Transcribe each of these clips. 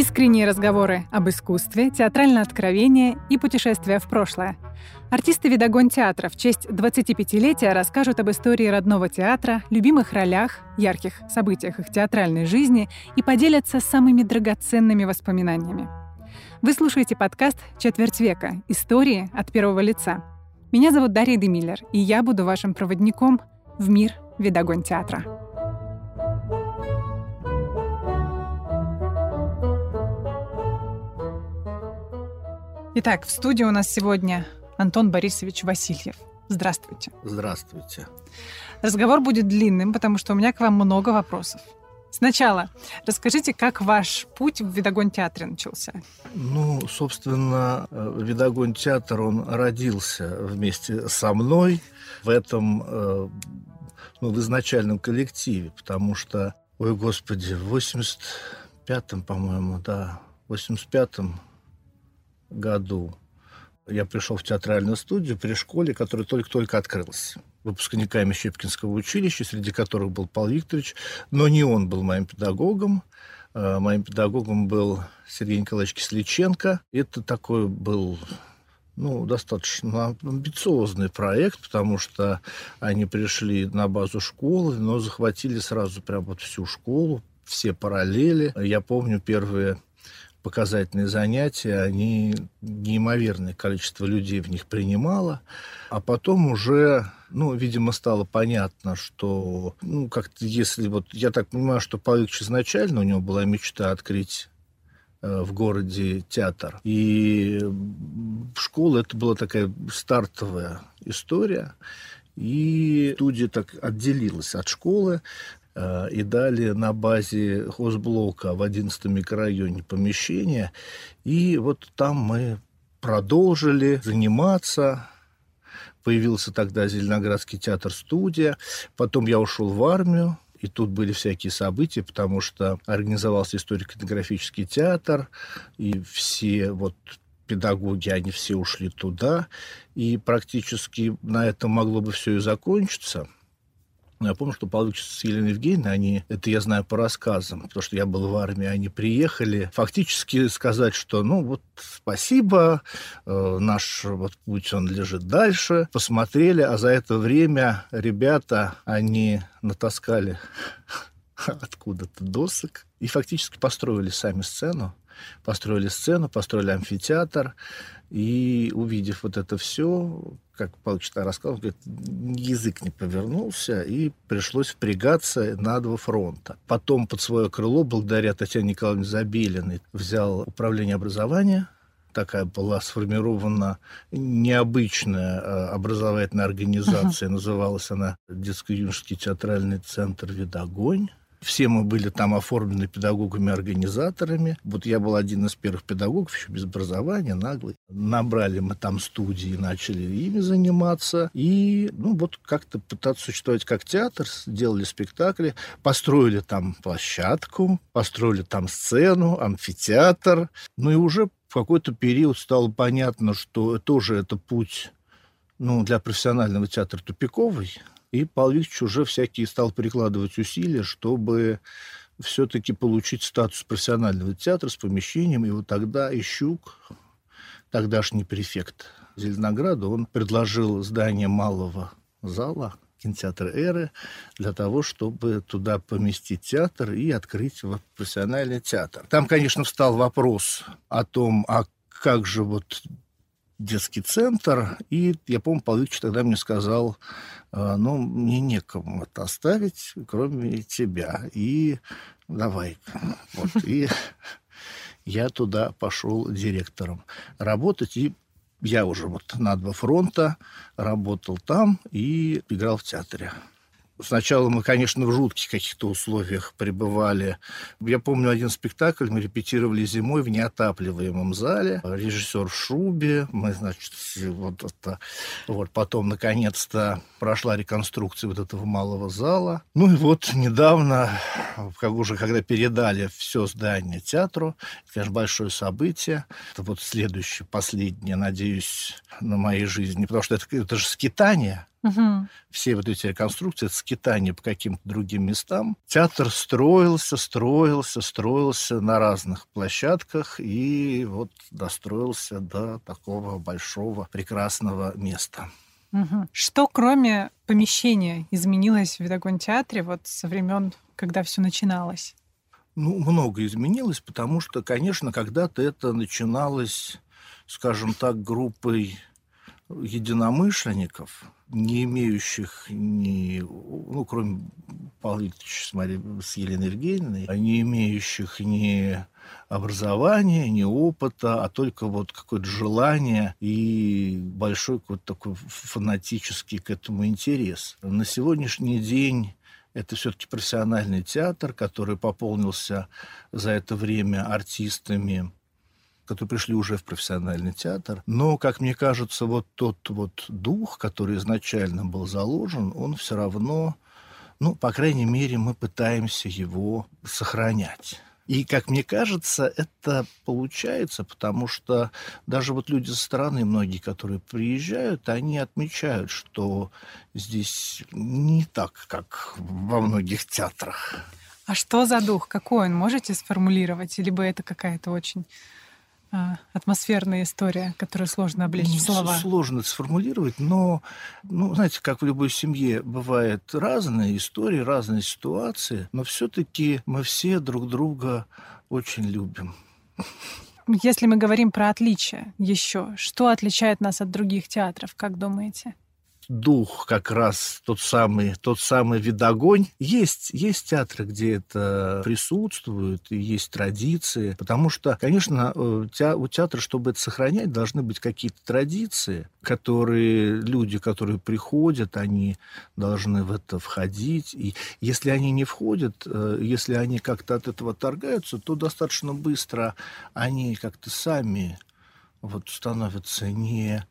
Искренние разговоры об искусстве, театральное откровение и путешествия в прошлое. Артисты «Видогон театра» в честь 25-летия расскажут об истории родного театра, любимых ролях, ярких событиях их театральной жизни и поделятся самыми драгоценными воспоминаниями. Вы слушаете подкаст «Четверть века. Истории от первого лица». Меня зовут Дарья Демиллер, и я буду вашим проводником в мир «Видогон театра». Итак, в студии у нас сегодня Антон Борисович Васильев. Здравствуйте. Здравствуйте. Разговор будет длинным, потому что у меня к вам много вопросов. Сначала расскажите, как ваш путь в Видогон театре начался? Ну, собственно, Видогон театр, он родился вместе со мной в этом, э, ну, в изначальном коллективе, потому что, ой, господи, в 85-м, по-моему, да, в 85-м году я пришел в театральную студию при школе, которая только-только открылась. Выпускниками Щепкинского училища, среди которых был Павел Викторович, но не он был моим педагогом. А, моим педагогом был Сергей Николаевич Кисличенко. Это такой был ну, достаточно амбициозный проект, потому что они пришли на базу школы, но захватили сразу прям вот всю школу, все параллели. Я помню первые показательные занятия, они неимоверное количество людей в них принимало, а потом уже, ну, видимо, стало понятно, что, ну, как-то если вот, я так понимаю, что Павлович изначально у него была мечта открыть э, в городе театр. И школа это была такая стартовая история. И студия так отделилась от школы, и дали на базе хозблока в 11 микрорайоне помещение. И вот там мы продолжили заниматься. Появился тогда Зеленоградский театр-студия. Потом я ушел в армию. И тут были всякие события, потому что организовался историко-этнографический театр, и все вот педагоги, они все ушли туда, и практически на этом могло бы все и закончиться – ну, я помню, что Павел с Еленой Евгеньевной, они, это я знаю по рассказам, потому что я был в армии, они приехали фактически сказать, что, ну, вот, спасибо, э, наш вот путь, он лежит дальше. Посмотрели, а за это время ребята, они натаскали откуда-то досок и фактически построили сами сцену. Построили сцену, построили амфитеатр, и увидев вот это все, как Чита рассказал, говорит, язык не повернулся, и пришлось впрягаться на два фронта. Потом под свое крыло, благодаря Татьяне Николаевне Забелиной, взял управление образования, такая была сформирована необычная э, образовательная организация, uh-huh. называлась она Детско-юношеский театральный центр «Видогонь». Все мы были там оформлены педагогами-организаторами. Вот я был один из первых педагогов, еще без образования, наглый. Набрали мы там студии, начали ими заниматься. И, ну, вот как-то пытаться существовать как театр. Делали спектакли, построили там площадку, построили там сцену, амфитеатр. Ну и уже в какой-то период стало понятно, что тоже это путь ну, для профессионального театра тупиковый. И Павел уже всякие стал прикладывать усилия, чтобы все-таки получить статус профессионального театра с помещением. И вот тогда Ищук, тогдашний префект Зеленограда, он предложил здание малого зала, кинотеатр «Эры», для того, чтобы туда поместить театр и открыть профессиональный театр. Там, конечно, встал вопрос о том, а как же вот детский центр, и я помню, Павел Викторович тогда мне сказал, «А, ну, мне некому это оставить, кроме тебя, и давай. Вот, и я туда пошел директором работать, и я уже вот на два фронта работал там и играл в театре. Сначала мы, конечно, в жутких каких-то условиях пребывали. Я помню один спектакль, мы репетировали зимой в неотапливаемом зале. Режиссер в шубе. Мы, значит, вот это... Вот потом, наконец-то, прошла реконструкция вот этого малого зала. Ну и вот недавно, как уже когда передали все здание театру, это, конечно, большое событие. Это вот следующее, последнее, надеюсь, на моей жизни. Потому что это, это же скитание Угу. Все вот эти реконструкции, скитания по каким-то другим местам. Театр строился, строился, строился на разных площадках и вот достроился до такого большого, прекрасного места. Угу. Что, кроме помещения, изменилось в Видогон-театре вот со времен, когда все начиналось? Ну, много изменилось, потому что, конечно, когда-то это начиналось, скажем так, группой единомышленников, не имеющих ни, ну, кроме Павла Марьей, с Еленой Евгеньевной, а не имеющих ни образования, ни опыта, а только вот какое-то желание и большой какой-то такой фанатический к этому интерес. На сегодняшний день это все-таки профессиональный театр, который пополнился за это время артистами, которые пришли уже в профессиональный театр. Но, как мне кажется, вот тот вот дух, который изначально был заложен, он все равно, ну, по крайней мере, мы пытаемся его сохранять. И, как мне кажется, это получается, потому что даже вот люди со стороны, многие, которые приезжают, они отмечают, что здесь не так, как во многих театрах. А что за дух? Какой он? Можете сформулировать? Либо это какая-то очень атмосферная история, которую сложно облечь в слова? Сложно сформулировать, но, ну, знаете, как в любой семье бывают разные истории, разные ситуации, но все-таки мы все друг друга очень любим. Если мы говорим про отличия еще, что отличает нас от других театров, как думаете? Дух как раз тот самый, тот самый видогонь. Есть, есть театры, где это присутствует, и есть традиции, потому что, конечно, э, у театра, чтобы это сохранять, должны быть какие-то традиции, которые люди, которые приходят, они должны в это входить. И если они не входят, э, если они как-то от этого торгаются, то достаточно быстро они как-то сами вот становятся не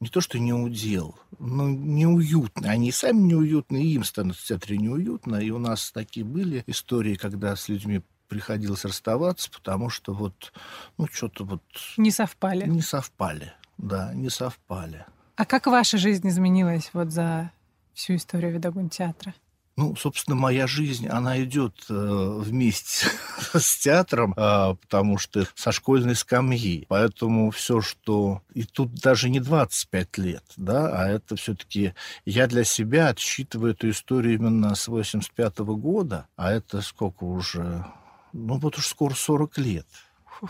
не то что не удел, но неуютно. Они сами неуютны, и им становится в театре неуютно. И у нас такие были истории, когда с людьми приходилось расставаться, потому что вот, ну, что-то вот... Не совпали. Не совпали, да, не совпали. А как ваша жизнь изменилась вот за всю историю Видогун театра? Ну, собственно, моя жизнь, она идет э, вместе с театром, э, потому что со школьной скамьи. Поэтому все, что... И тут даже не 25 лет, да, а это все-таки... Я для себя отсчитываю эту историю именно с 85 -го года, а это сколько уже... Ну, вот уж скоро 40 лет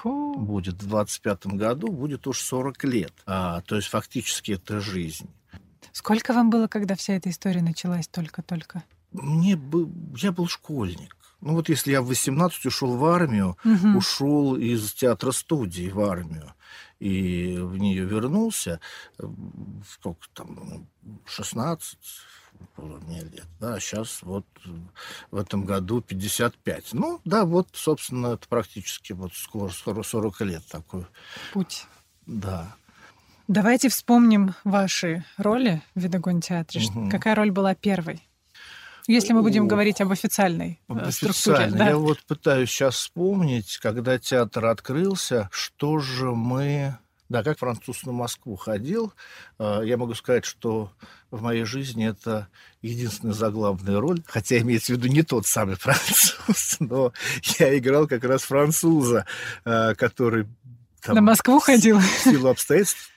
будет в 25 году, будет уж 40 лет. А, то есть фактически это жизнь. Сколько вам было, когда вся эта история началась только-только? Мне бы, я был школьник. Ну вот если я в 18 ушел в армию, угу. ушел из театра студии в армию и в нее вернулся, сколько там, 16 было мне лет, да, сейчас вот в этом году 55. Ну, да, вот, собственно, это практически вот скоро 40 лет такой. Путь. Да. Давайте вспомним ваши роли в Видогон театре. Угу. Какая роль была первой? Если мы будем говорить об официальной об э, структуре. Да. Я вот пытаюсь сейчас вспомнить, когда театр открылся, что же мы... Да, как француз на Москву ходил, э, я могу сказать, что в моей жизни это единственная заглавная роль, хотя имеется в виду не тот самый француз, но я играл как раз француза, э, который там, на Москву ходил? В силу обстоятельств,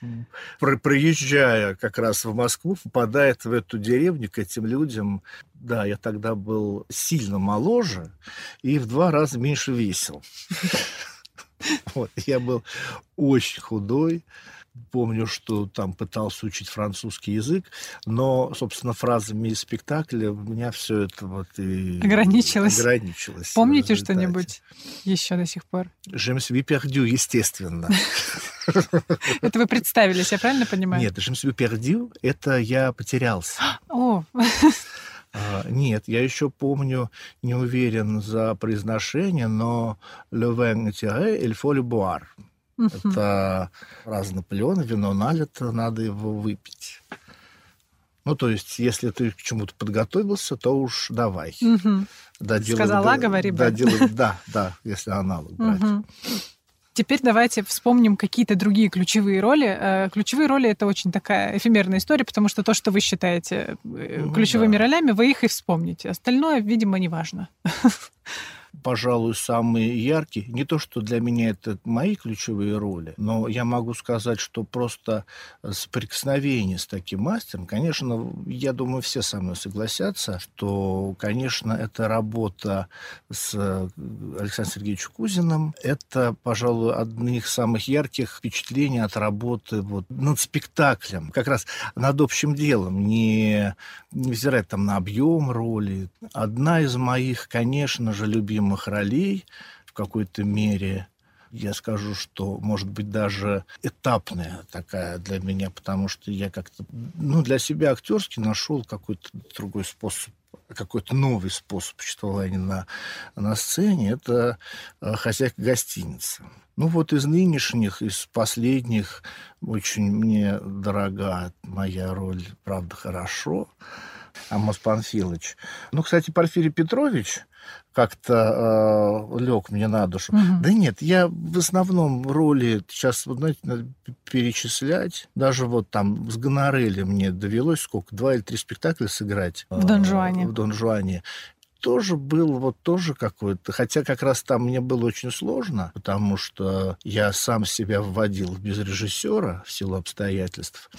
про проезжая как раз в Москву, попадает в эту деревню к этим людям. Да, я тогда был сильно моложе и в два раза меньше весил. Вот, я был очень худой, Помню, что там пытался учить французский язык, но, собственно, фразами из спектакля у меня все это вот и ограничилось. ограничилось Помните что-нибудь еще до сих пор? Suis perdu, естественно. Это вы представились, я правильно понимаю? Нет, suis perdu — это я потерялся. О, а, нет, я еще помню, не уверен за произношение, но le vin tiré, il faut le boire. Угу. Это раз Наполеон, вино налито, надо его выпить. Ну, то есть, если ты к чему-то подготовился, то уж давай. Угу. Доделай, Сказала, говори доделай, Да, да, если аналог брать. Угу. Теперь давайте вспомним какие-то другие ключевые роли. Э, ключевые роли — это очень такая эфемерная история, потому что то, что вы считаете э, ну, ключевыми да. ролями, вы их и вспомните. Остальное, видимо, не важно. пожалуй, самые яркие. Не то, что для меня это мои ключевые роли, но я могу сказать, что просто соприкосновение с таким мастером, конечно, я думаю, все со мной согласятся, что, конечно, эта работа с Александром Сергеевичем Кузиным, это, пожалуй, одни из самых ярких впечатлений от работы вот, над спектаклем, как раз над общим делом, не, не там на объем роли. Одна из моих, конечно же, любимых любимых ролей в какой-то мере. Я скажу, что, может быть, даже этапная такая для меня, потому что я как-то, ну, для себя актерски нашел какой-то другой способ какой-то новый способ существования на, на сцене, это э, хозяйка гостиницы. Ну вот из нынешних, из последних очень мне дорога моя роль «Правда хорошо», Амос Панфилович. Ну, кстати, Порфирий Петрович как-то э, лег мне на душу. Угу. Да нет, я в основном роли сейчас, вот, знаете, надо перечислять. Даже вот там с Гонорелли мне довелось сколько, два или три спектакля сыграть. В Дон Жуане. Э, в Дон Жуане тоже был вот тоже какой-то, хотя как раз там мне было очень сложно, потому что я сам себя вводил без режиссера в силу обстоятельств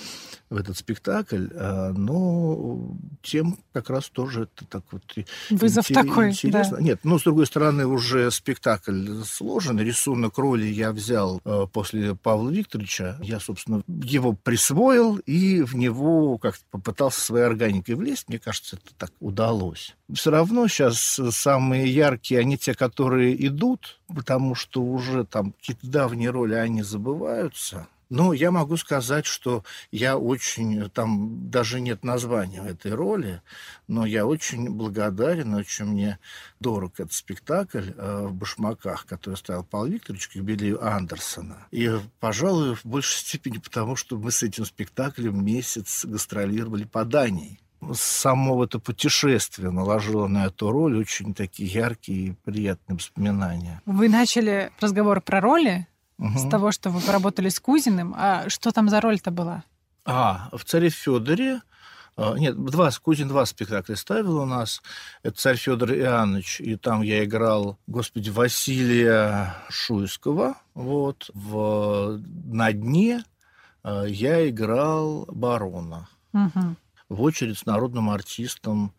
в этот спектакль, а, но тем как раз тоже это так вот Вызов интерес, такой, интересно. Да. Нет, ну, с другой стороны, уже спектакль сложен, рисунок роли я взял а, после Павла Викторовича, я, собственно, его присвоил и в него как-то попытался своей органикой влезть, мне кажется, это так удалось. Все равно сейчас самые яркие, они те, которые идут, потому что уже там какие-то давние роли, они забываются, ну, я могу сказать, что я очень, там даже нет названия этой роли, но я очень благодарен, очень мне дорог этот спектакль э, в «Башмаках», который ставил Павел Викторович к юбилею Андерсона. И, пожалуй, в большей степени потому, что мы с этим спектаклем месяц гастролировали по Дании само это путешествие наложило на эту роль очень такие яркие и приятные воспоминания. Вы начали разговор про роли угу. с того, что вы поработали с Кузиным. А что там за роль-то была? А, в «Царе Федоре» а, нет, два, Кузин два спектакля ставил у нас. Это «Царь Федор Иоаннович», и там я играл, господи, Василия Шуйского. Вот. В «На дне» а, я играл барона. Угу. В очередь с народным артистом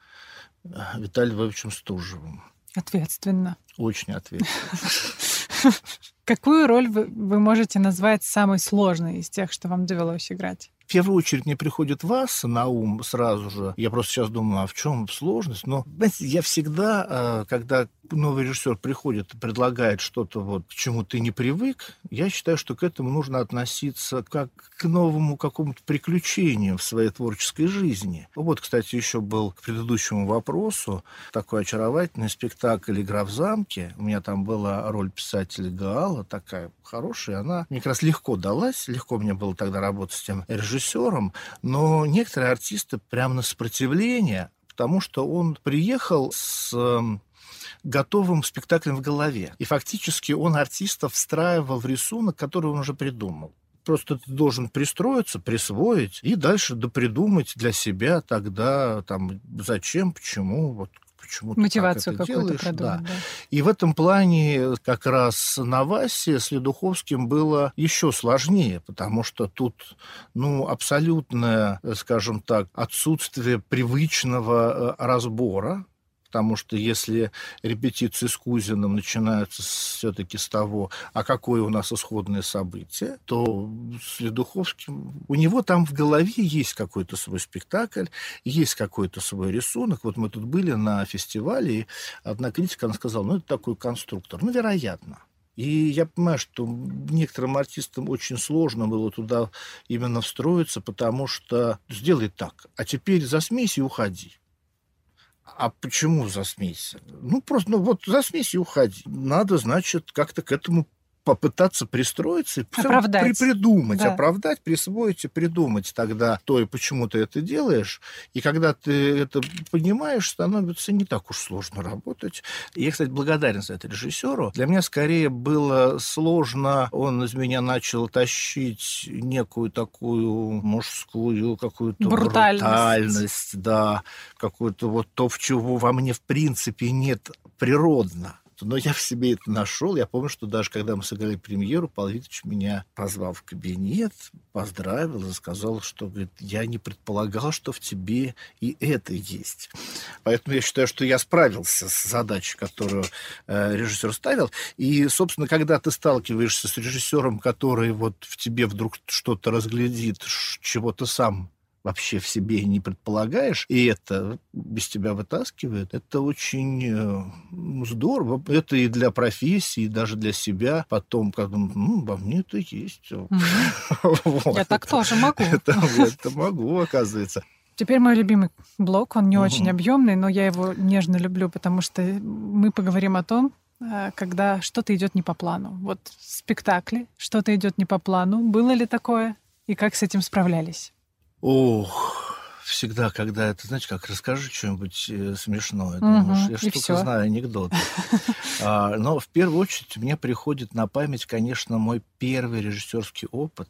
а, Виталием Львовичем Стужевым. Ответственно. Очень ответственно. Какую роль вы, вы можете назвать самой сложной из тех, что вам довелось играть? В первую очередь мне приходит вас на ум сразу же. Я просто сейчас думаю, а в чем сложность? Но, знаете, я всегда, э, когда новый режиссер приходит и предлагает что-то, вот, к чему ты не привык, я считаю, что к этому нужно относиться как к новому какому-то приключению в своей творческой жизни. Вот, кстати, еще был к предыдущему вопросу такой очаровательный спектакль «Игра в замке». У меня там была роль писателя Гаала, такая хорошая. Она мне как раз легко далась, легко мне было тогда работать с тем режиссером, но некоторые артисты прямо на сопротивление потому что он приехал с готовым спектаклем в голове. И фактически он артиста встраивал в рисунок, который он уже придумал. Просто ты должен пристроиться, присвоить и дальше допридумать для себя тогда, там, зачем, почему, вот почему Мотивацию как какую-то делаешь. Да. да. И в этом плане как раз на Васе с Ледуховским было еще сложнее, потому что тут ну, абсолютное, скажем так, отсутствие привычного э, разбора потому что если репетиции с Кузиным начинаются все-таки с того, а какое у нас исходное событие, то с Ледуховским, у него там в голове есть какой-то свой спектакль, есть какой-то свой рисунок. Вот мы тут были на фестивале, и одна критика, она сказала, ну, это такой конструктор. Ну, вероятно. И я понимаю, что некоторым артистам очень сложно было туда именно встроиться, потому что сделай так, а теперь засмейся и уходи. А почему засмейся? Ну, просто, ну вот засмейся и уходи. Надо, значит, как-то к этому попытаться пристроиться и оправдать. При, придумать, да. оправдать, присвоить и придумать тогда то и почему ты это делаешь. И когда ты это понимаешь, становится не так уж сложно работать. Я, кстати, благодарен за это режиссеру. Для меня скорее было сложно, он из меня начал тащить некую такую мужскую какую-то брутальность. брутальность, да, какую-то вот то, в чего во мне в принципе нет природно. Но я в себе это нашел. Я помню, что даже когда мы сыграли премьеру, Павел Викторович меня позвал в кабинет, поздравил и сказал, что говорит, я не предполагал, что в тебе и это есть. Поэтому я считаю, что я справился с задачей, которую э, режиссер ставил. И, собственно, когда ты сталкиваешься с режиссером, который вот в тебе вдруг что-то разглядит, чего то сам вообще в себе не предполагаешь, и это без тебя вытаскивает, это очень э, здорово. Это и для профессии, и даже для себя. Потом, как ну, во мне это есть. Я так тоже могу. Это могу, оказывается. Теперь мой любимый блок, он не очень объемный, но я его нежно люблю, потому что мы поговорим о том, э, когда что-то идет не по плану. Вот спектакли, что-то идет не по плану. Было ли такое? И как с этим справлялись? Ох, всегда, когда это, знаете, как расскажи что-нибудь э, смешное, думаешь, я что-то знаю анекдот. А, но в первую очередь мне приходит на память, конечно, мой первый режиссерский опыт.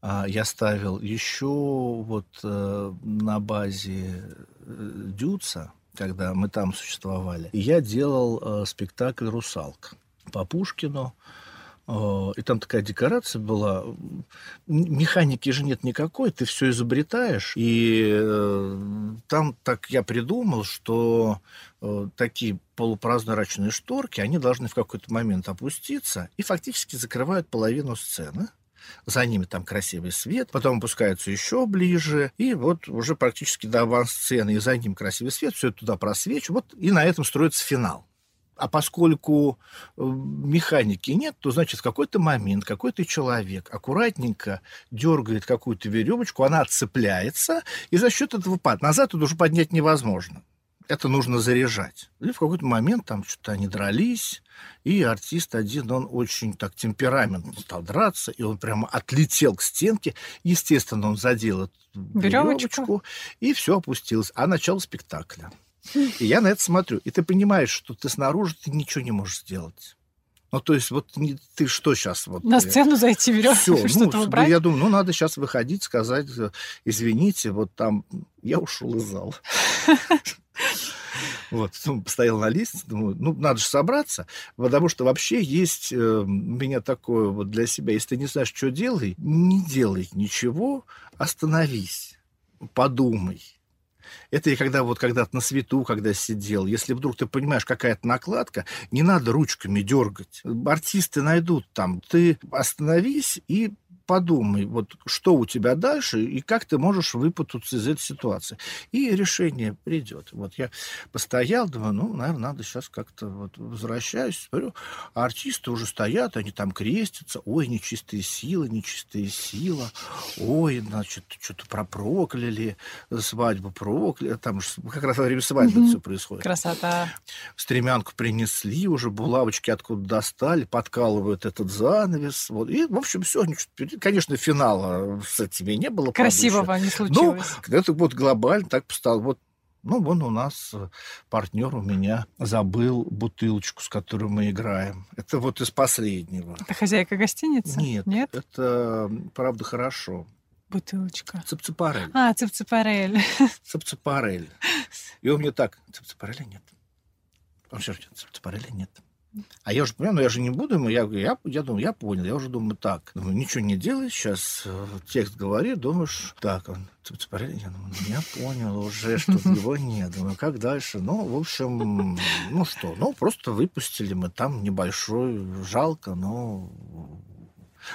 А, я ставил еще вот э, на базе э, Дюца, когда мы там существовали. И я делал спектакль «Русалка» по Пушкину. Э, и там такая декорация была. Механики же нет никакой, ты все изобретаешь. И э, там так я придумал, что э, такие полупрозрачные шторки, они должны в какой-то момент опуститься и фактически закрывают половину сцены. За ними там красивый свет, потом опускаются еще ближе, и вот уже практически до авансцены, и за ним красивый свет, все это туда просвечивает, вот, и на этом строится финал. А поскольку э, механики нет, то, значит, в какой-то момент какой-то человек аккуратненько дергает какую-то веревочку, она отцепляется, и за счет этого падает. Назад это уже поднять невозможно. Это нужно заряжать. И в какой-то момент там что-то они дрались, и артист один, он очень так темпераментно стал драться, и он прямо отлетел к стенке. Естественно, он задел веревочку, веревочку и все опустилось. А начало спектакля. И я на это смотрю. И ты понимаешь, что ты снаружи ты ничего не можешь сделать. Ну, то есть, вот не, ты что сейчас? Вот, на сцену зайти веревку, что-то ну, убрать? Я думаю, ну, надо сейчас выходить, сказать, э, извините, вот там я ушел из зала. Вот, ну, стоял на листе, думаю, ну, надо же собраться, потому что вообще есть э, у меня такое вот для себя, если ты не знаешь, что делай, не делай ничего, остановись, подумай, это и когда вот когда-то на свету, когда сидел. Если вдруг ты понимаешь, какая-то накладка, не надо ручками дергать. Артисты найдут там. Ты остановись и подумай, вот что у тебя дальше и как ты можешь выпутаться из этой ситуации. И решение придет. Вот я постоял, думаю, ну, наверное, надо сейчас как-то вот возвращаюсь, смотрю, а артисты уже стоят, они там крестятся, ой, нечистые силы, нечистые сила, ой, значит, что-то пропрокляли, свадьбу прокляли, там же как раз во время свадьбы mm-hmm. все происходит. Красота. Стремянку принесли, уже булавочки откуда достали, подкалывают этот занавес, вот, и, в общем, все, Конечно, финала с этими не было. Красивого не случилось. Ну, это вот глобально так стало. Вот ну, вон у нас партнер у меня забыл бутылочку, с которой мы играем. Это вот из последнего. Это хозяйка гостиницы? Нет. Нет? Это, правда, хорошо. Бутылочка. Цепцепарель. А, цепцепарель. Цепцепарель. И он мне так, цепцепареля нет. Он все цепцепареля нет. А я уже понимаю, ну я же не буду, я, я, я думаю, я понял, я уже думаю, так, думаю, ничего не делай, сейчас э, текст говорит, думаешь, так, он, я думаю, ну, я понял уже, что его нет, думаю, как дальше, ну, в общем, ну что, ну, просто выпустили мы там небольшой, жалко, но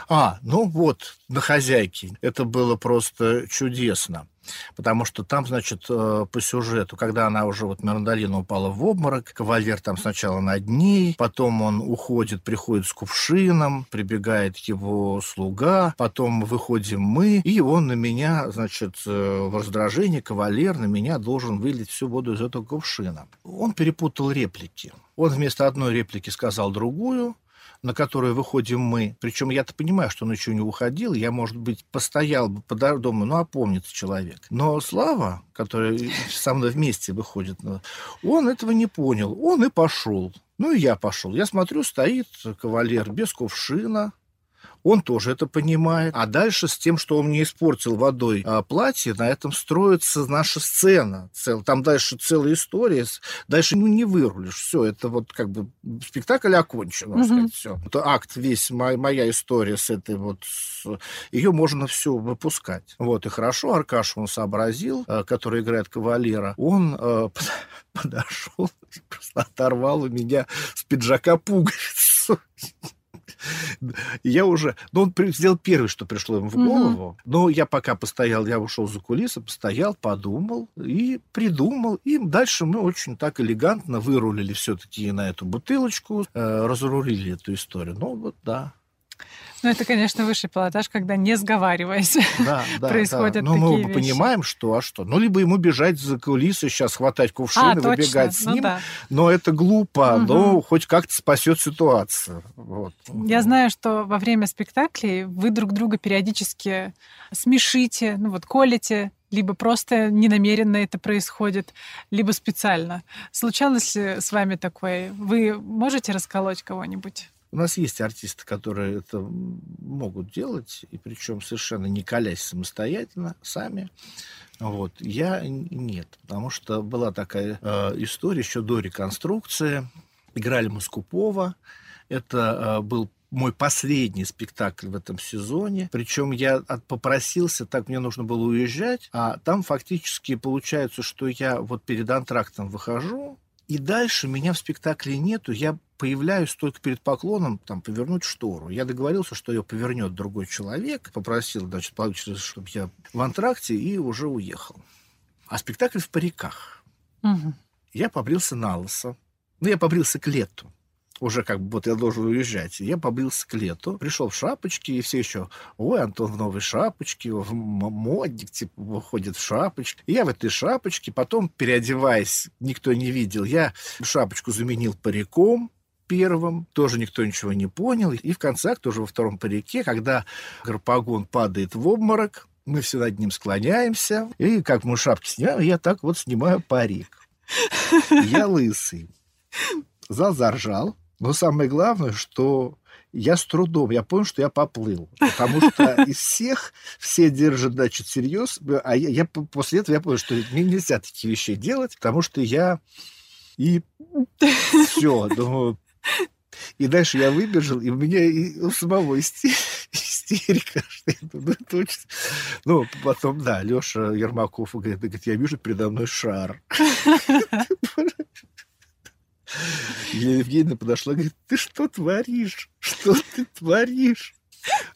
а, ну вот, на хозяйке. Это было просто чудесно. Потому что там, значит, э, по сюжету, когда она уже вот Мирандолина упала в обморок, кавалер там сначала над ней, потом он уходит, приходит с кувшином, прибегает его слуга, потом выходим мы, и он на меня, значит, э, в раздражении, кавалер на меня должен вылить всю воду из этого кувшина. Он перепутал реплики. Он вместо одной реплики сказал другую, на которую выходим мы. Причем я-то понимаю, что еще не уходил. Я, может быть, постоял бы по дому, ну, опомнится человек. Но Слава, который со мной вместе выходит, ну, он этого не понял. Он и пошел. Ну, и я пошел. Я смотрю, стоит кавалер без кувшина, он тоже это понимает. А дальше с тем, что он мне испортил водой а, платье, на этом строится наша сцена. Цел, там дальше целая история. Дальше ну, не вырулишь. Все, это вот как бы спектакль окончен, можно сказать, все. Это акт весь, моя, моя история с этой вот... С, ее можно все выпускать. Вот, и хорошо Аркаш он сообразил, а, который играет кавалера. Он а, подошел и просто оторвал у меня с пиджака пуговицу. Я уже... Ну, он сделал первое, что пришло ему в голову. Угу. Но я пока постоял, я ушел за кулисы, постоял, подумал и придумал. И дальше мы очень так элегантно вырулили все-таки на эту бутылочку, э, разрулили эту историю. Ну, вот да. Ну, это, конечно, высший пилотаж, когда не сговариваясь да, да, происходят да. Но такие мы вещи. понимаем, что, а что? Ну, либо ему бежать за кулисы, сейчас хватать кувшины, а, выбегать с ну, ним. Да. Но это глупо, угу. но хоть как-то спасет ситуацию. Вот. Я знаю, что во время спектаклей вы друг друга периодически смешите, ну вот колите, либо просто ненамеренно это происходит, либо специально. Случалось ли с вами такое? Вы можете расколоть кого-нибудь? У нас есть артисты, которые это могут делать, и причем совершенно не колясь самостоятельно, сами. Вот. Я нет, потому что была такая э, история еще до реконструкции. Играли Маскупова. Это э, был мой последний спектакль в этом сезоне. Причем я попросился, так мне нужно было уезжать, а там фактически получается, что я вот перед антрактом выхожу, и дальше меня в спектакле нету, я появляюсь только перед поклоном, там, повернуть штору. Я договорился, что ее повернет другой человек, попросил, значит, получилось, чтобы я в антракте, и уже уехал. А спектакль в париках. Угу. Я побрился на лысо. Ну, я побрился к лету уже как бы вот я должен уезжать. Я побрился к лету, пришел в шапочке, и все еще, ой, Антон в новой шапочке, в модник, типа, выходит в шапочке. И я в этой шапочке, потом, переодеваясь, никто не видел, я шапочку заменил париком, первым, тоже никто ничего не понял. И в конце, тоже во втором парике, когда гарпагон падает в обморок, мы все над ним склоняемся, и как мы шапки снимаем, я так вот снимаю парик. Я лысый. Зал заржал, но самое главное, что я с трудом, я понял, что я поплыл. Потому что из всех все держат, значит, всерьез. А я, я после этого я понял, что мне нельзя такие вещи делать, потому что я и все, думаю, и дальше я выбежал, и у меня и у самого истерика. Что я думаю, точно. Ну, потом, да, Леша Ермаков говорит, я вижу передо мной шар. Елена Евгеньевна подошла и говорит, ты что творишь? Что ты творишь?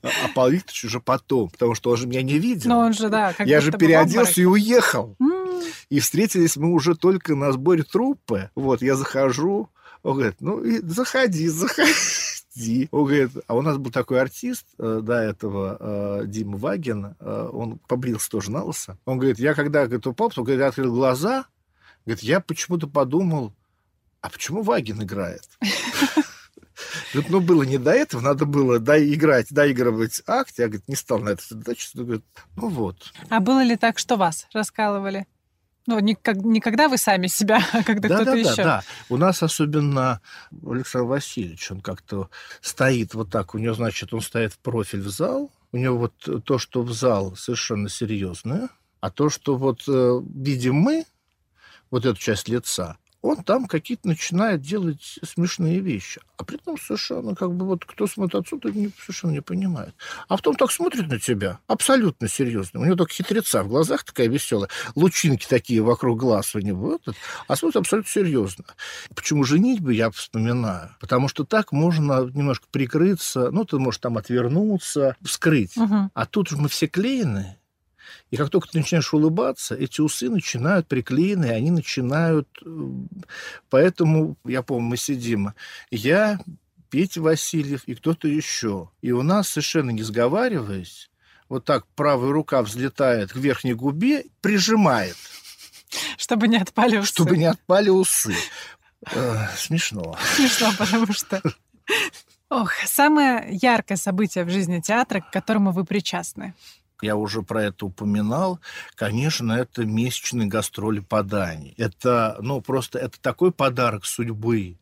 А, а Павел Викторович уже потом, потому что он же меня не видел. Но он же, да, как Я же переоделся и уехал. Mm. И встретились мы уже только на сборе труппы. Вот, я захожу, он говорит, ну, и заходи, заходи. Он говорит, а у нас был такой артист э, до этого, э, Дима Вагин, э, он побрился тоже на лысо. Он говорит, я когда говорит, упал, он говорит, открыл глаза, говорит, я почему-то подумал, а почему Вагин играет? Ну, было не до этого, надо было доиграть, доигрывать акт. Я, говорит, не стал на это задачу. Говорит, ну вот. А было ли так, что вас раскалывали? Ну, не, как, не когда вы сами себя, а когда да, кто-то да, еще. Да, да, У нас особенно Александр Васильевич, он как-то стоит вот так, у него, значит, он стоит в профиль в зал, у него вот то, что в зал совершенно серьезное, а то, что вот э, видим мы, вот эту часть лица, он там какие-то начинает делать смешные вещи. А при этом совершенно как бы вот кто смотрит отсюда, не, совершенно не понимает. А потом так смотрит на тебя, абсолютно серьезно. У него только хитреца в глазах такая веселая, лучинки такие вокруг глаз у него, этот, а смотрит абсолютно серьезно. Почему женитьбы я вспоминаю? Потому что так можно немножко прикрыться, ну, ты можешь там отвернуться, скрыть. Угу. А тут же мы все клеены, и как только ты начинаешь улыбаться, эти усы начинают приклеены, они начинают... Э, поэтому, я помню, мы сидим, я, Петя Васильев и кто-то еще. И у нас, совершенно не сговариваясь, вот так правая рука взлетает к верхней губе, прижимает. Чтобы не отпали усы. Чтобы не отпали усы. Э, смешно. Смешно, потому что Ох, самое яркое событие в жизни театра, к которому вы причастны. Я уже про это упоминал. Конечно, это месячные гастроли по Дании. Это, ну, просто это такой подарок судьбы.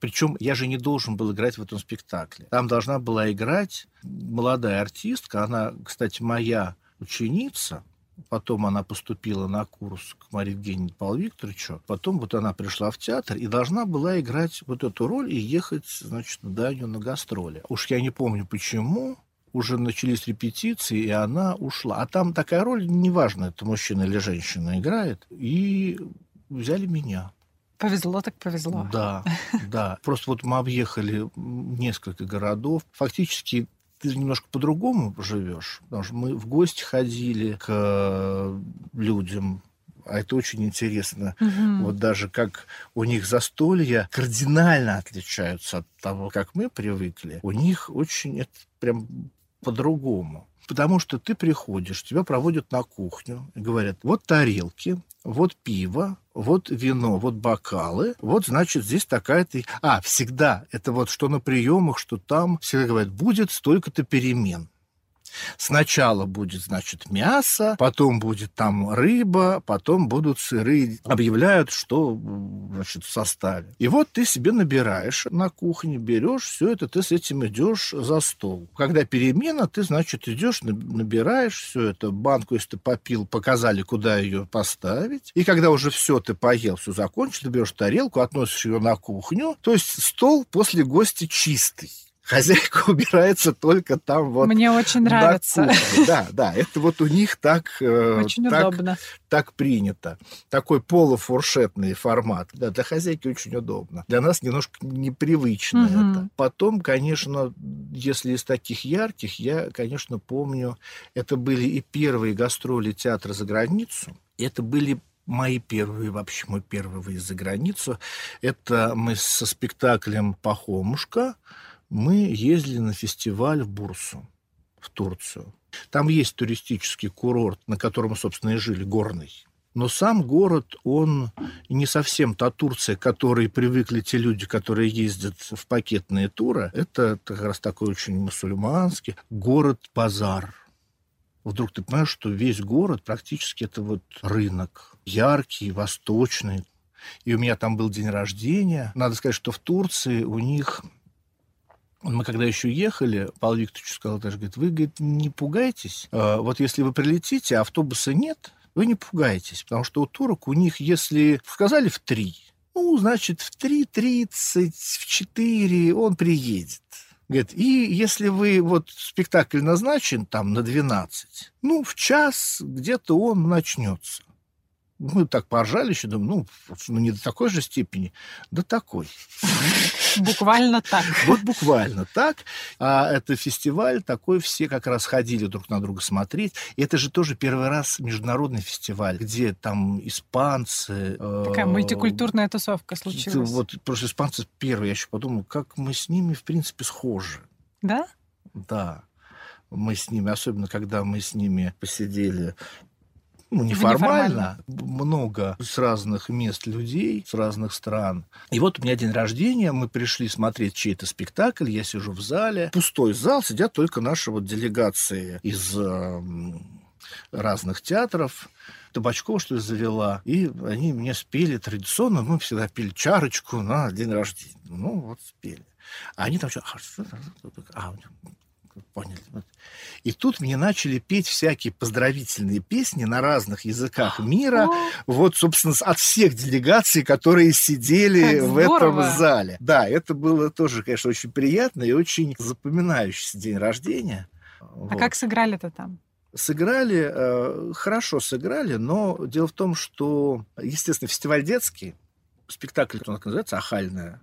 Причем я же не должен был играть в этом спектакле. Там должна была играть молодая артистка. Она, кстати, моя ученица. Потом она поступила на курс к Марии Евгеньевне Павлу Викторовичу. Потом вот она пришла в театр и должна была играть вот эту роль и ехать, значит, в Данию на гастроли. Уж я не помню почему, уже начались репетиции, и она ушла. А там такая роль, неважно, это мужчина или женщина играет, и взяли меня. Повезло так повезло. Да, да. Просто вот мы объехали несколько городов. Фактически ты немножко по-другому живешь, потому что мы в гости ходили к людям, а это очень интересно. Угу. Вот даже как у них застолья кардинально отличаются от того, как мы привыкли. У них очень это прям по-другому. Потому что ты приходишь, тебя проводят на кухню и говорят, вот тарелки, вот пиво, вот вино, вот бокалы, вот, значит, здесь такая-то... А, всегда, это вот что на приемах, что там, всегда говорят, будет столько-то перемен. Сначала будет, значит, мясо, потом будет там рыба, потом будут сыры. Объявляют, что, значит, в составе. И вот ты себе набираешь на кухне, берешь все это, ты с этим идешь за стол. Когда перемена, ты, значит, идешь, набираешь все это, банку, если ты попил, показали, куда ее поставить. И когда уже все ты поел, все закончил, ты берешь тарелку, относишь ее на кухню. То есть стол после гостя чистый хозяйка убирается только там вот. Мне очень нравится. Да, да, это вот у них так, э, очень так, удобно. так принято. Такой полуфуршетный формат. Да, для хозяйки очень удобно. Для нас немножко непривычно угу. это. Потом, конечно, если из таких ярких, я, конечно, помню, это были и первые гастроли театра за границу. Это были мои первые, вообще мой первый выезд за границу. Это мы со спектаклем «Пахомушка», мы ездили на фестиваль в Бурсу, в Турцию. Там есть туристический курорт, на котором, собственно, и жили, горный. Но сам город, он не совсем та Турция, к которой привыкли те люди, которые ездят в пакетные туры. Это как раз такой очень мусульманский город-базар. Вдруг ты понимаешь, что весь город практически это вот рынок. Яркий, восточный. И у меня там был день рождения. Надо сказать, что в Турции у них мы когда еще ехали, Павел Викторович сказал даже, говорит, вы, говорит, не пугайтесь. А, вот если вы прилетите, а автобуса нет, вы не пугайтесь, потому что у турок у них, если сказали в три, ну, значит, в 3.30, в 4 он приедет. Говорит, и если вы, вот спектакль назначен там на 12, ну, в час где-то он начнется. Мы так поржали еще, думаю, ну, ну, не до такой же степени, до такой. Буквально так. Вот буквально так. А это фестиваль такой, все как раз ходили друг на друга смотреть. И это же тоже первый раз международный фестиваль, где там испанцы... Э, Такая мультикультурная тусовка случилась. Вот просто испанцы первые. Я еще подумал, как мы с ними, в принципе, схожи. Да? Да мы с ними, особенно когда мы с ними посидели ну, неформально, неформально, много с разных мест людей, с разных стран. И вот у меня день рождения, мы пришли смотреть чей-то спектакль, я сижу в зале, пустой зал, сидят только наши вот делегации из э, разных театров. Табачкова, что ли, завела. И они мне спели традиционно. Мы всегда пили чарочку на день рождения. Ну, вот спели. А они там что? А, поняли. И тут мне начали петь всякие поздравительные песни на разных языках мира. Вот, собственно, от всех делегаций, которые сидели в этом зале. Да, это было тоже, конечно, очень приятно и очень запоминающийся день рождения. А вот. как сыграли-то там? Сыграли, э, хорошо сыграли, но дело в том, что, естественно, фестиваль детский, спектакль, который называется «Ахальная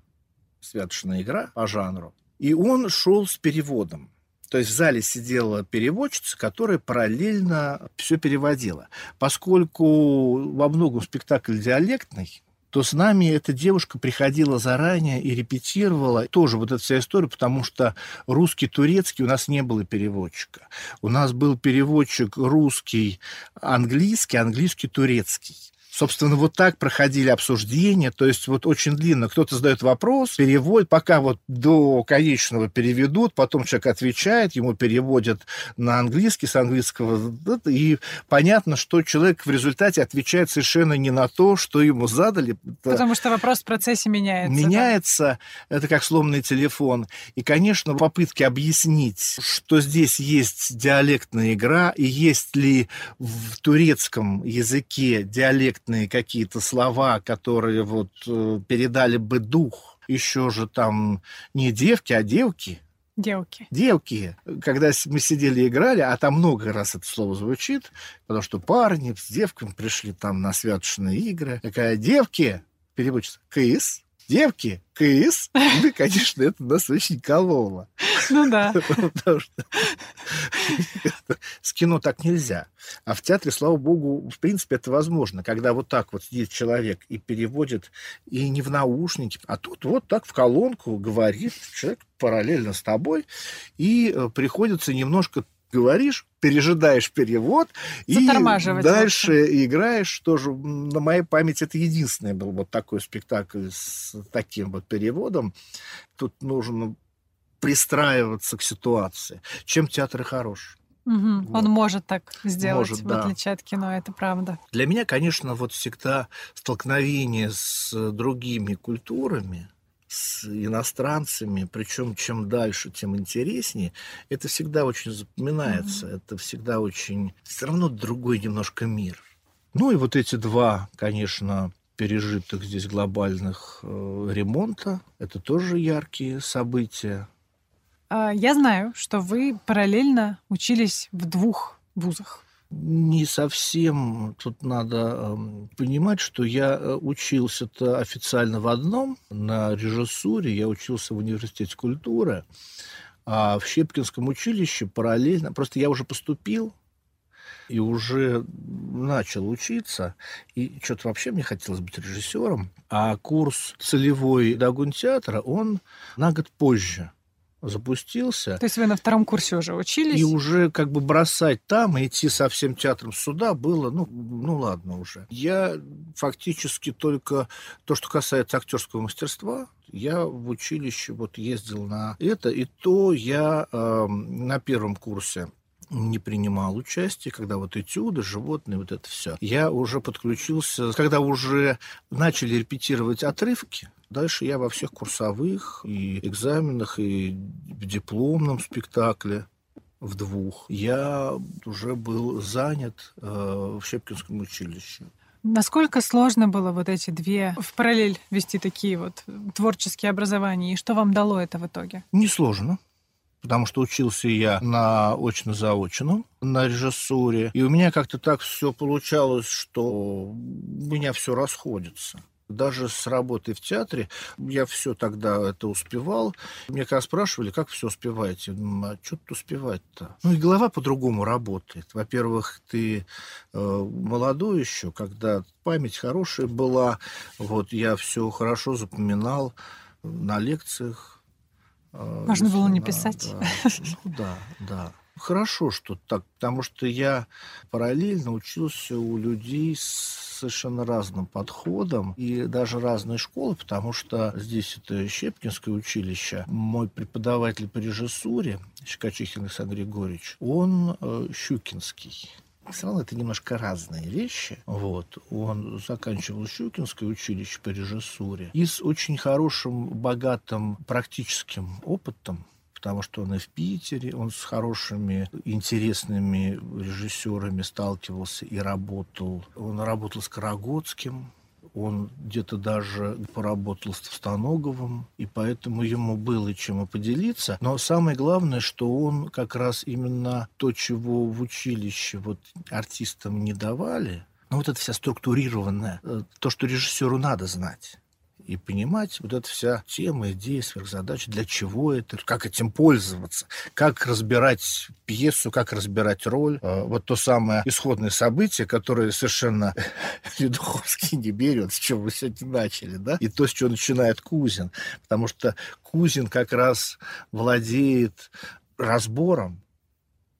святочная игра» по жанру, и он шел с переводом. То есть в зале сидела переводчица, которая параллельно все переводила. Поскольку во многом спектакль диалектный, то с нами эта девушка приходила заранее и репетировала тоже вот эту вся история, потому что русский, турецкий у нас не было переводчика. У нас был переводчик русский, английский, английский, турецкий. Собственно, вот так проходили обсуждения, то есть вот очень длинно. Кто-то задает вопрос, перевод, пока вот до конечного переведут, потом человек отвечает, ему переводят на английский, с английского, и понятно, что человек в результате отвечает совершенно не на то, что ему задали. Потому что вопрос в процессе меняется. Меняется, да? это как сломанный телефон. И, конечно, попытки объяснить, что здесь есть диалектная игра, и есть ли в турецком языке диалект конкретные какие-то слова, которые вот э, передали бы дух еще же там не девки, а девки. Девки. Девки. Когда мы сидели и играли, а там много раз это слово звучит, потому что парни с девками пришли там на святочные игры. Такая девки, переводится, кыс, девки, КС, ну, конечно, это нас очень кололо. Ну да. Потому что с кино так нельзя. А в театре, слава богу, в принципе, это возможно, когда вот так вот сидит человек и переводит, и не в наушники, а тут вот так в колонку говорит человек параллельно с тобой, и э, приходится немножко говоришь, пережидаешь перевод и дальше вообще. играешь. Тоже на моей памяти это единственный был вот такой спектакль с таким вот переводом. Тут нужно пристраиваться к ситуации. Чем театр хорош. Угу. Вот. Он может так сделать, может, в да. отличие от кино, это правда. Для меня, конечно, вот всегда столкновение с другими культурами, с иностранцами, причем чем дальше, тем интереснее, это всегда очень запоминается, mm-hmm. это всегда очень... Все равно другой немножко мир. Ну и вот эти два, конечно, пережитых здесь глобальных э, ремонта, это тоже яркие события. А, я знаю, что вы параллельно учились в двух вузах. Не совсем. Тут надо э, понимать, что я э, учился-то официально в одном, на режиссуре. Я учился в университете культуры. А в Щепкинском училище параллельно... Просто я уже поступил, и уже начал учиться, и что-то вообще мне хотелось быть режиссером, а курс целевой Дагун театра, он на год позже запустился. То есть вы на втором курсе уже учились? И уже как бы бросать там и идти со всем театром сюда было, ну, ну ладно уже. Я фактически только то, что касается актерского мастерства, я в училище вот ездил на это, и то я э, на первом курсе не принимал участие, когда вот этюды, животные, вот это все. Я уже подключился, когда уже начали репетировать отрывки, Дальше я во всех курсовых и экзаменах, и в дипломном спектакле в двух. Я уже был занят э, в Щепкинском училище. Насколько сложно было вот эти две в параллель вести такие вот творческие образования? И что вам дало это в итоге? Несложно потому что учился я на очно-заочном, на режиссуре, и у меня как-то так все получалось, что у меня все расходится. Даже с работой в театре я все тогда это успевал. Мне когда спрашивали, как все успеваете? а что тут успевать-то? Ну и голова по-другому работает. Во-первых, ты э, молодой еще, когда память хорошая была. Вот я все хорошо запоминал на лекциях. Э, Можно было не писать. Да, ну, да, да. Хорошо, что так, потому что я параллельно учился у людей с совершенно разным подходом и даже разные школы, потому что здесь это Щепкинское училище. Мой преподаватель по режиссуре, Щекочихин Александр Григорьевич, он э, щукинский все равно это немножко разные вещи. Вот. Он заканчивал Щукинское училище по режиссуре и с очень хорошим, богатым практическим опытом потому что он и в Питере, он с хорошими, интересными режиссерами сталкивался и работал. Он работал с Карагодским, он где-то даже поработал с Товстоноговым, и поэтому ему было чем поделиться. Но самое главное, что он как раз именно то, чего в училище вот артистам не давали, ну вот это вся структурированная, э, то, что режиссеру надо знать и понимать вот эта вся тема, идея, сверхзадача, для чего это, как этим пользоваться, как разбирать пьесу, как разбирать роль. А, вот то самое исходное событие, которое совершенно Ледуховский не берет, с чего мы сегодня начали, да, и то, с чего начинает Кузин, потому что Кузин как раз владеет разбором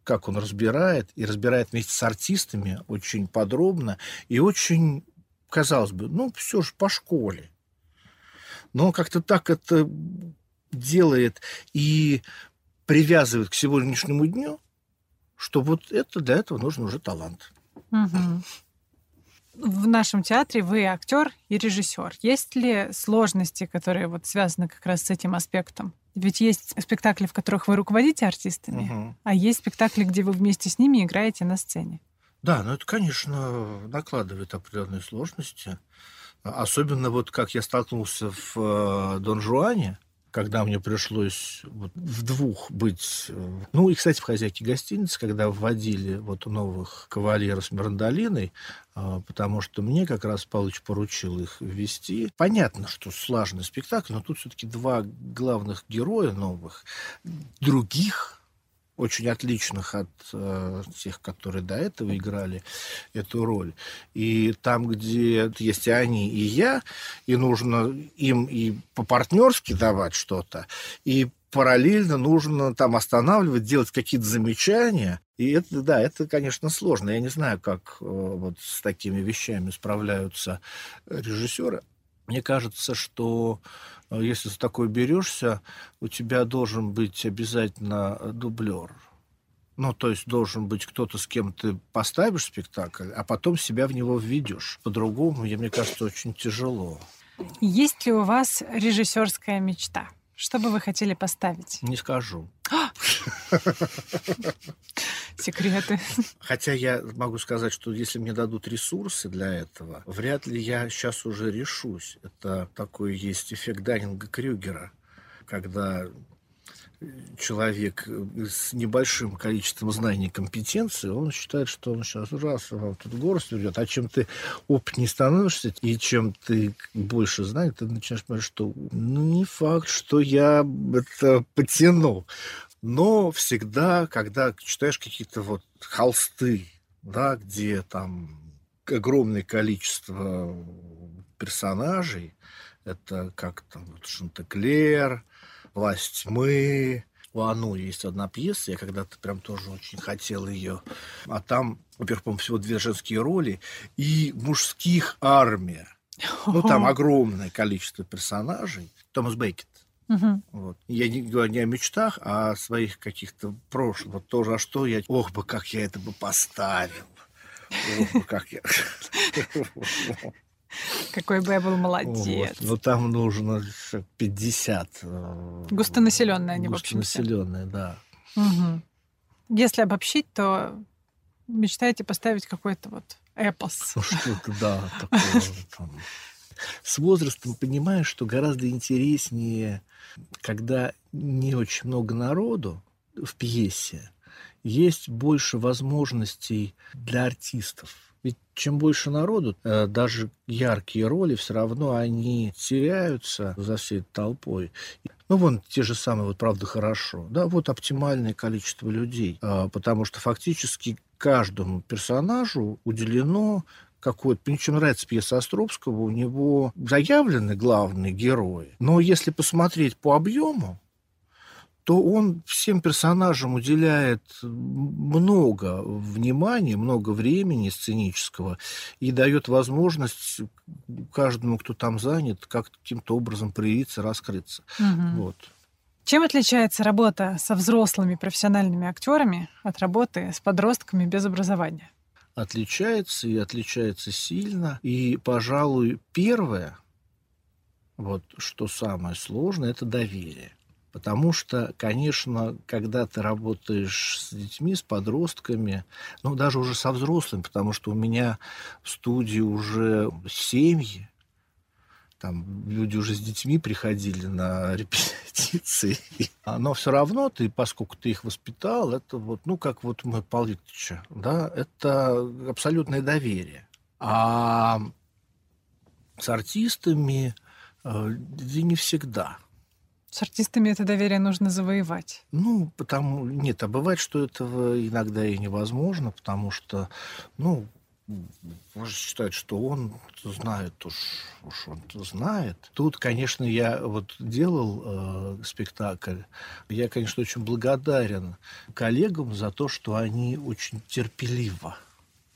как он разбирает, и разбирает вместе с артистами очень подробно и очень казалось бы, ну, все же по школе. Но он как-то так это делает и привязывает к сегодняшнему дню, что вот это для этого нужен уже талант. Угу. В нашем театре вы актер и режиссер. Есть ли сложности, которые вот связаны как раз с этим аспектом? Ведь есть спектакли, в которых вы руководите артистами, угу. а есть спектакли, где вы вместе с ними играете на сцене. Да, ну это, конечно, накладывает определенные сложности. Особенно вот как я столкнулся в э, Дон Жуане, когда мне пришлось вот в двух быть... Э, ну, и, кстати, в «Хозяйке гостиницы», когда вводили вот новых кавалеров с Мирандолиной, а, потому что мне как раз Павлович поручил их ввести. Понятно, что сложный спектакль, но тут все-таки два главных героя новых, других очень отличных от э, тех, которые до этого играли эту роль. И там, где есть и они, и я, и нужно им и по-партнерски давать что-то, и параллельно нужно там останавливать, делать какие-то замечания. И это, да, это, конечно, сложно. Я не знаю, как э, вот с такими вещами справляются режиссеры. Мне кажется, что э, если за такое берешься, у тебя должен быть обязательно дублер. Ну, то есть должен быть кто-то, с кем ты поставишь спектакль, а потом себя в него введешь. По-другому, мне кажется, очень тяжело. Есть ли у вас режиссерская мечта? Что бы вы хотели поставить? Не скажу. Секреты. Хотя я могу сказать, что если мне дадут ресурсы для этого, вряд ли я сейчас уже решусь. Это такой есть эффект Даннинга-Крюгера, когда человек с небольшим количеством знаний и компетенции, он считает, что он сейчас раз вам тут горсть ведет, а чем ты опытнее становишься, и чем ты больше знаешь, ты начинаешь понимать, что ну, не факт, что я это потяну. Но всегда, когда читаешь какие-то вот холсты, да, где там огромное количество персонажей, это как там вот Шантеклер, «Власть тьмы». У Ану есть одна пьеса, я когда-то прям тоже очень хотел ее. А там, во-первых, по всего две женские роли и мужских армия. Ну, там огромное количество персонажей. Томас Бейкет. Угу. Вот. Я не говорю не о мечтах, а о своих каких-то прошлых. Вот тоже, а что я... Ох бы, как я это бы поставил. Ох бы, как я... Какой бы я был молодец. Вот. Но там нужно 50. Э, Густонаселенная, не Густонаселенная, да. Угу. Если обобщить, то мечтаете поставить какой-то вот эпос. Ну, что-то, да, такое. Там. С возрастом понимаешь, что гораздо интереснее, когда не очень много народу в пьесе, есть больше возможностей для артистов ведь чем больше народу, э, даже яркие роли все равно они теряются за всей толпой. Ну, вон те же самые, вот правда, хорошо. Да, вот оптимальное количество людей. А, потому что фактически каждому персонажу уделено какой-то... Мне очень нравится пьеса Островского, у него заявлены главные герои. Но если посмотреть по объему, то он всем персонажам уделяет много внимания, много времени сценического и дает возможность каждому, кто там занят, каким-то образом проявиться, раскрыться. Угу. Вот. Чем отличается работа со взрослыми профессиональными актерами от работы с подростками без образования? Отличается и отличается сильно. И, пожалуй, первое, вот что самое сложное, это доверие. Потому что, конечно, когда ты работаешь с детьми, с подростками, ну, даже уже со взрослыми, потому что у меня в студии уже семьи, там люди уже с детьми приходили на репетиции. Но все равно ты, поскольку ты их воспитал, это вот, ну, как вот мы Павел Викторовича, да, это абсолютное доверие. А с артистами э, не всегда. С артистами это доверие нужно завоевать. Ну, потому... Нет, а бывает, что этого иногда и невозможно, потому что, ну, можно считать, что он знает уж, уж он знает. Тут, конечно, я вот делал э, спектакль. Я, конечно, очень благодарен коллегам за то, что они очень терпеливо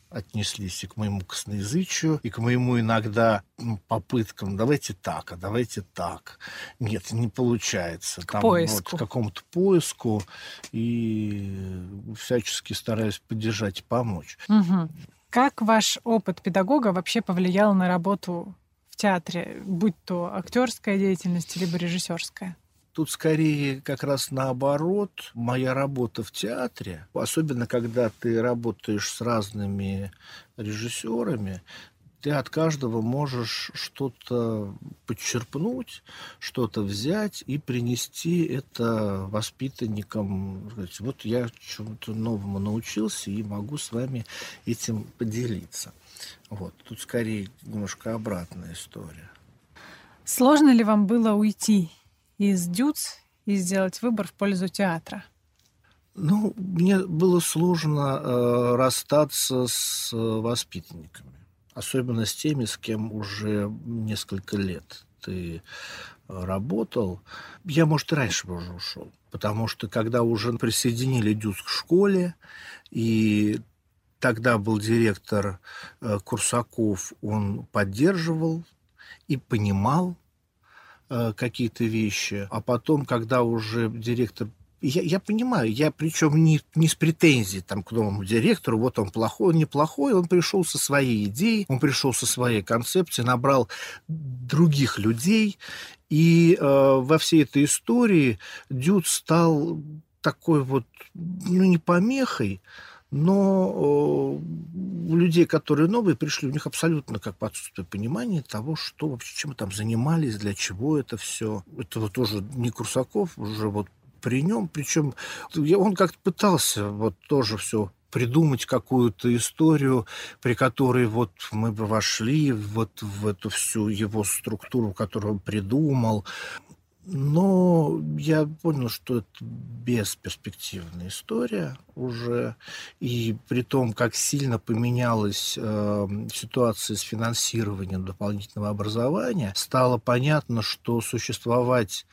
отнеслись и к моему косноязычию, и к моему иногда попыткам давайте так, а давайте так. Нет, не получается. К Там, поиску. Вот, к какому-то поиску и всячески стараюсь поддержать и помочь. Угу. Как ваш опыт педагога вообще повлиял на работу в театре, будь то актерская деятельность либо режиссерская? Тут скорее как раз наоборот. Моя работа в театре, особенно когда ты работаешь с разными режиссерами, ты от каждого можешь что-то подчерпнуть, что-то взять и принести это воспитанникам. Вот я чему-то новому научился и могу с вами этим поделиться. Вот. Тут скорее немножко обратная история. Сложно ли вам было уйти из ДЮЦ и сделать выбор в пользу театра? Ну, мне было сложно э, расстаться с э, воспитанниками, особенно с теми, с кем уже несколько лет ты э, работал. Я, может, и раньше бы уже ушел, потому что когда уже присоединили ДЮЦ к школе, и тогда был директор э, Курсаков, он поддерживал и понимал, Э, какие-то вещи, а потом, когда уже директор я, я понимаю, я причем не, не с претензией там, к новому директору, вот он плохой, он неплохой, он пришел со своей идеей, он пришел со своей концепцией, набрал других людей, и э, во всей этой истории Дюд стал такой вот, ну, не помехой, но у людей, которые новые пришли, у них абсолютно как бы отсутствие понимания того, что вообще, чем мы там занимались, для чего это все. Это вот тоже не Курсаков, уже вот при нем, причем он как-то пытался вот тоже все придумать какую-то историю, при которой вот мы бы вошли вот в эту всю его структуру, которую он придумал. Но я понял, что это бесперспективная история уже. И при том, как сильно поменялась э, ситуация с финансированием дополнительного образования, стало понятно, что существовать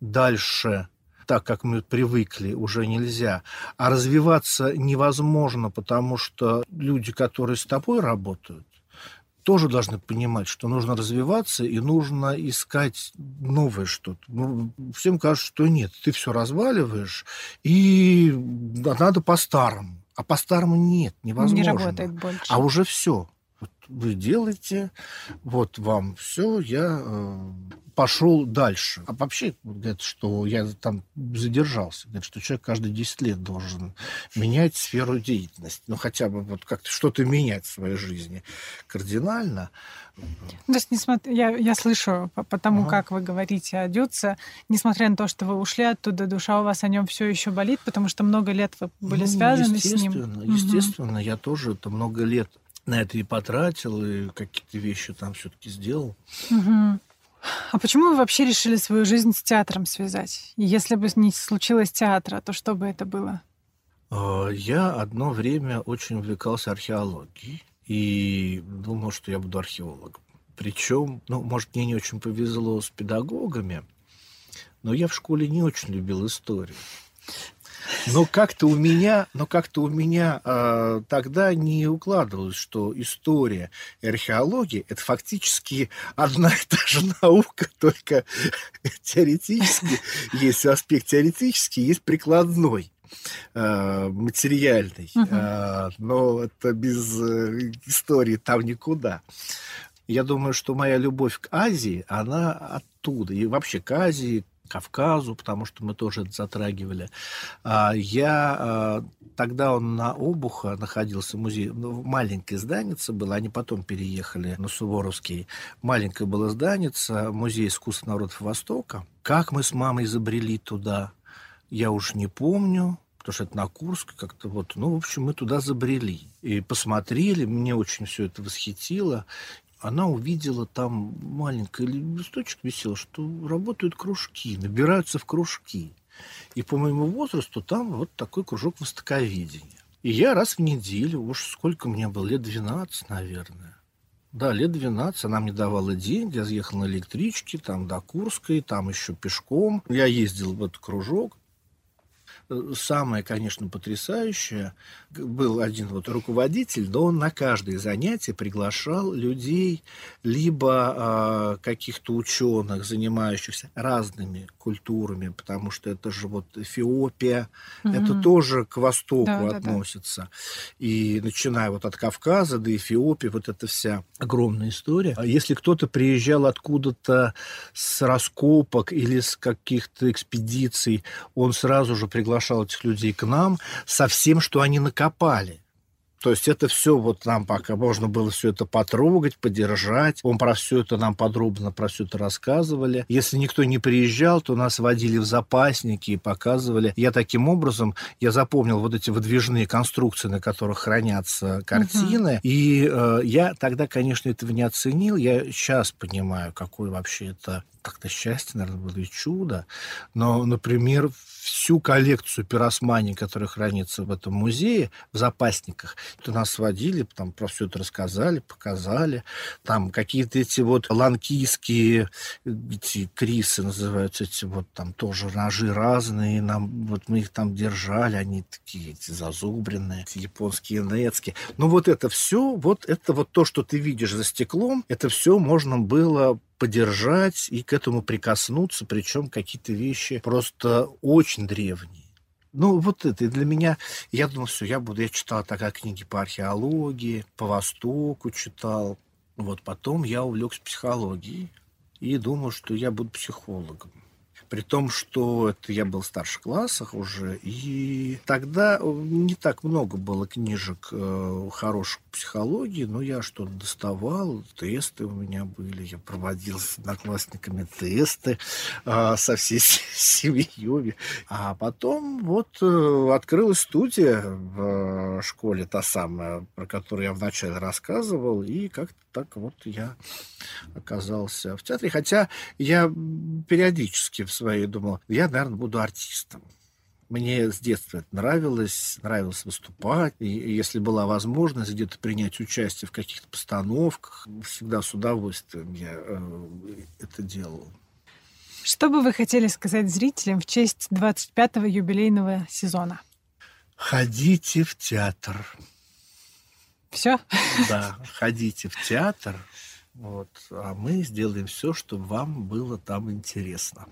дальше так, как мы привыкли, уже нельзя. А развиваться невозможно, потому что люди, которые с тобой работают, тоже должны понимать, что нужно развиваться и нужно искать новое что-то. Ну, всем кажется, что нет, ты все разваливаешь, и надо по-старому. А по-старому нет, невозможно. Не работает больше. А уже все. Вы делаете, вот вам все, я э, пошел дальше. А вообще говорят, что я там задержался. Говорят, что человек каждые 10 лет должен менять сферу деятельности. Ну, хотя бы вот как-то что-то менять в своей жизни кардинально. То есть, несмотря, я, я слышу по, тому, ага. как вы говорите о Дюце, несмотря на то, что вы ушли оттуда, душа у вас о нем все еще болит, потому что много лет вы были ну, связаны с ним. Естественно, угу. я тоже это много лет на это и потратил, и какие-то вещи там все-таки сделал. Угу. А почему вы вообще решили свою жизнь с театром связать? И если бы не случилось театра, то что бы это было? А, я одно время очень увлекался археологией и думал, что я буду археологом. Причем, ну, может, мне не очень повезло с педагогами, но я в школе не очень любил историю. Но как-то у меня, но как-то у меня э, тогда не укладывалось, что история и археология это фактически одна и та же наука, только теоретически есть аспект теоретический, есть прикладной материальный, uh-huh. но это без э, истории там никуда. Я думаю, что моя любовь к Азии, она оттуда. И вообще к Азии, Кавказу, потому что мы тоже это затрагивали. А, я а, тогда он на Обуха находился музей, ну, маленькое зданице было, они потом переехали на Суворовский. Маленькое было зданице, музей искусств народов Востока. Как мы с мамой изобрели туда, я уж не помню, потому что это на Курск как-то вот, ну, в общем, мы туда забрели и посмотрели, мне очень все это восхитило, она увидела там маленький листочек висел, что работают кружки, набираются в кружки. И по моему возрасту там вот такой кружок востоковедения. И я раз в неделю, уж сколько мне было, лет 12, наверное. Да, лет 12 она мне давала деньги, я съехал на электричке, там до Курской, там еще пешком. Я ездил в этот кружок. Самое, конечно, потрясающее, был один вот руководитель, да он на каждое занятие приглашал людей, либо э, каких-то ученых, занимающихся разными культурами, потому что это же вот Эфиопия, угу. это тоже к востоку да, относится. Да, да. И начиная вот от Кавказа до Эфиопии, вот эта вся огромная история. А если кто-то приезжал откуда-то с раскопок или с каких-то экспедиций, он сразу же приглашал этих людей к нам со всем, что они накопали. То есть это все вот нам пока можно было все это потрогать, подержать. Он про все это нам подробно про все это рассказывали. Если никто не приезжал, то нас водили в запасники и показывали. Я таким образом, я запомнил вот эти выдвижные конструкции, на которых хранятся картины. Угу. И э, я тогда, конечно, этого не оценил. Я сейчас понимаю, какое вообще это как-то счастье, наверное, было и чудо. Но, например, всю коллекцию пиросмани, которая хранится в этом музее, в запасниках, то нас сводили, там про все это рассказали, показали. Там какие-то эти вот ланкийские эти крисы называются, эти вот там тоже ножи разные. Нам, вот мы их там держали, они такие эти зазубренные, эти японские нецки. Ну вот это все, вот это вот то, что ты видишь за стеклом, это все можно было подержать и к этому прикоснуться, причем какие-то вещи просто очень древние. Ну, вот это и для меня, я думал, все, я буду, я читал тогда книги по археологии, по Востоку читал. Вот потом я увлекся психологией и думал, что я буду психологом. При том, что это я был в старших классах уже, и тогда не так много было книжек э, хороших психологии, но я что-то доставал, тесты у меня были, я проводил с одноклассниками тесты э, со всей семьей. А потом вот э, открылась студия в школе, та самая, про которую я вначале рассказывал, и как-то так вот я оказался в театре. Хотя я периодически в своей думал, я, наверное, буду артистом. Мне с детства это нравилось, нравилось выступать. И если была возможность где-то принять участие в каких-то постановках, всегда с удовольствием я э, это делал. Что бы вы хотели сказать зрителям в честь 25-го юбилейного сезона? Ходите в театр. Все? Да, ходите в театр, вот, а мы сделаем все, чтобы вам было там интересно.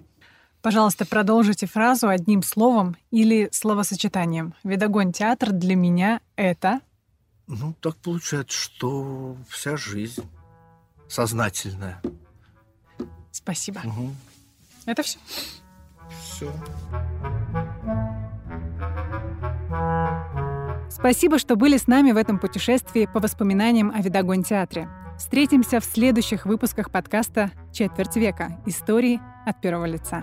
Пожалуйста, продолжите фразу одним словом или словосочетанием. Видогон театр для меня это... Ну, так получается, что вся жизнь сознательная. Спасибо. Угу. Это все? Все. Спасибо, что были с нами в этом путешествии по воспоминаниям о Видогон-театре. Встретимся в следующих выпусках подкаста «Четверть века. Истории от первого лица».